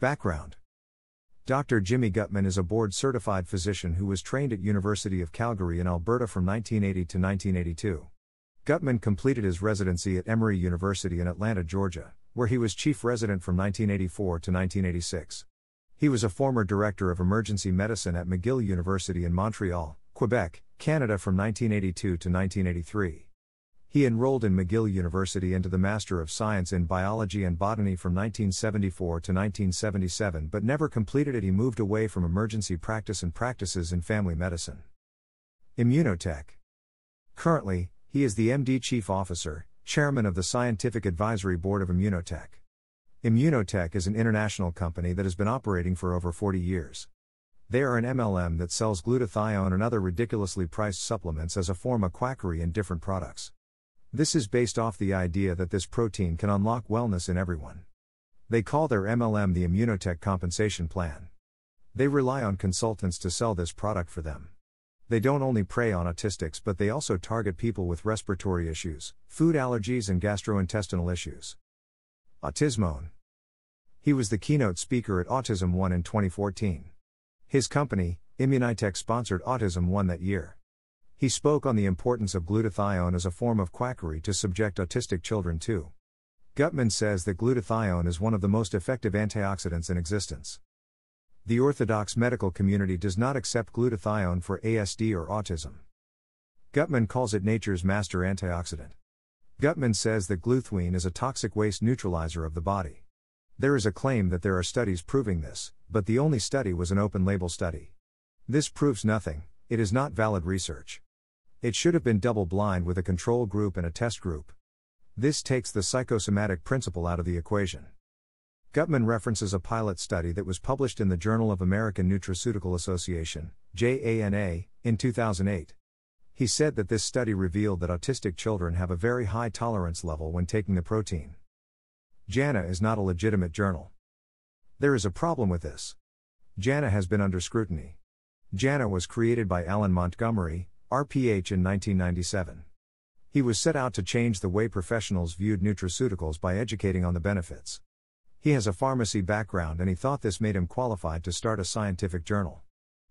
Background Dr. Jimmy Gutman is a board certified physician who was trained at University of Calgary in Alberta from 1980 to 1982. Gutman completed his residency at Emory University in Atlanta, Georgia, where he was chief resident from 1984 to 1986. He was a former director of emergency medicine at McGill University in Montreal, Quebec, Canada from 1982 to 1983. He enrolled in McGill University into the Master of Science in Biology and Botany from 1974 to 1977 but never completed it. He moved away from emergency practice and practices in family medicine. Immunotec. Currently, he is the MD Chief Officer, Chairman of the Scientific Advisory Board of Immunotec. Immunotec is an international company that has been operating for over 40 years. They are an MLM that sells glutathione and other ridiculously priced supplements as a form of quackery in different products. This is based off the idea that this protein can unlock wellness in everyone. They call their MLM the Immunotec Compensation Plan. They rely on consultants to sell this product for them. They don't only prey on autistics but they also target people with respiratory issues, food allergies, and gastrointestinal issues. Autism One. He was the keynote speaker at Autism One in 2014. His company, Immunotec, sponsored Autism One that year. He spoke on the importance of glutathione as a form of quackery to subject autistic children to. Gutman says that glutathione is one of the most effective antioxidants in existence. The orthodox medical community does not accept glutathione for ASD or autism. Gutman calls it nature's master antioxidant. Gutman says that glutathione is a toxic waste neutralizer of the body. There is a claim that there are studies proving this, but the only study was an open label study. This proves nothing, it is not valid research. It should have been double blind with a control group and a test group. This takes the psychosomatic principle out of the equation. Gutman references a pilot study that was published in the Journal of American Nutraceutical Association, JANA, in 2008. He said that this study revealed that autistic children have a very high tolerance level when taking the protein. JANA is not a legitimate journal. There is a problem with this. JANA has been under scrutiny. JANA was created by Alan Montgomery, RPH in 1997. He was set out to change the way professionals viewed nutraceuticals by educating on the benefits. He has a pharmacy background and he thought this made him qualified to start a scientific journal.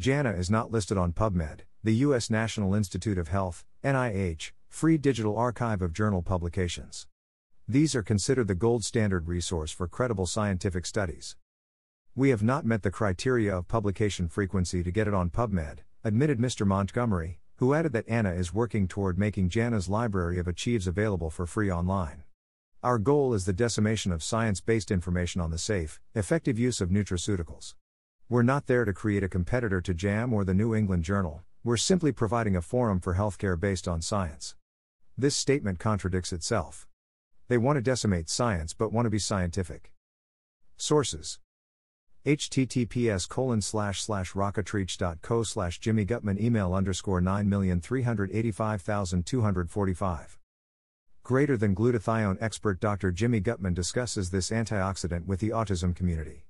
JANA is not listed on PubMed, the U.S. National Institute of Health, NIH, free digital archive of journal publications. These are considered the gold standard resource for credible scientific studies. We have not met the criteria of publication frequency to get it on PubMed, admitted Mr. Montgomery, who added that JANA is working toward making JANA's library of achieves available for free online. Our goal is the decimation of science based information on the safe, effective use of nutraceuticals. We're not there to create a competitor to JAMA or the New England Journal, we're simply providing a forum for healthcare based on science. This statement contradicts itself. They want to decimate science but want to be scientific. Sources https colon slash slash rocketreach.co slash Jimmy Gutman email underscore 9385245. Greater than glutathione expert Dr. Jimmy Gutman discusses this antioxidant with the autism community.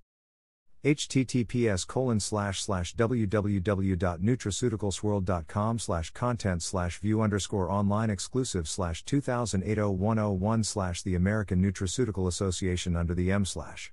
https colon slash slash www.nutraceuticalsworld.com slash content slash view underscore online exclusive slash 20080101 slash the American Nutraceutical Association under the M slash.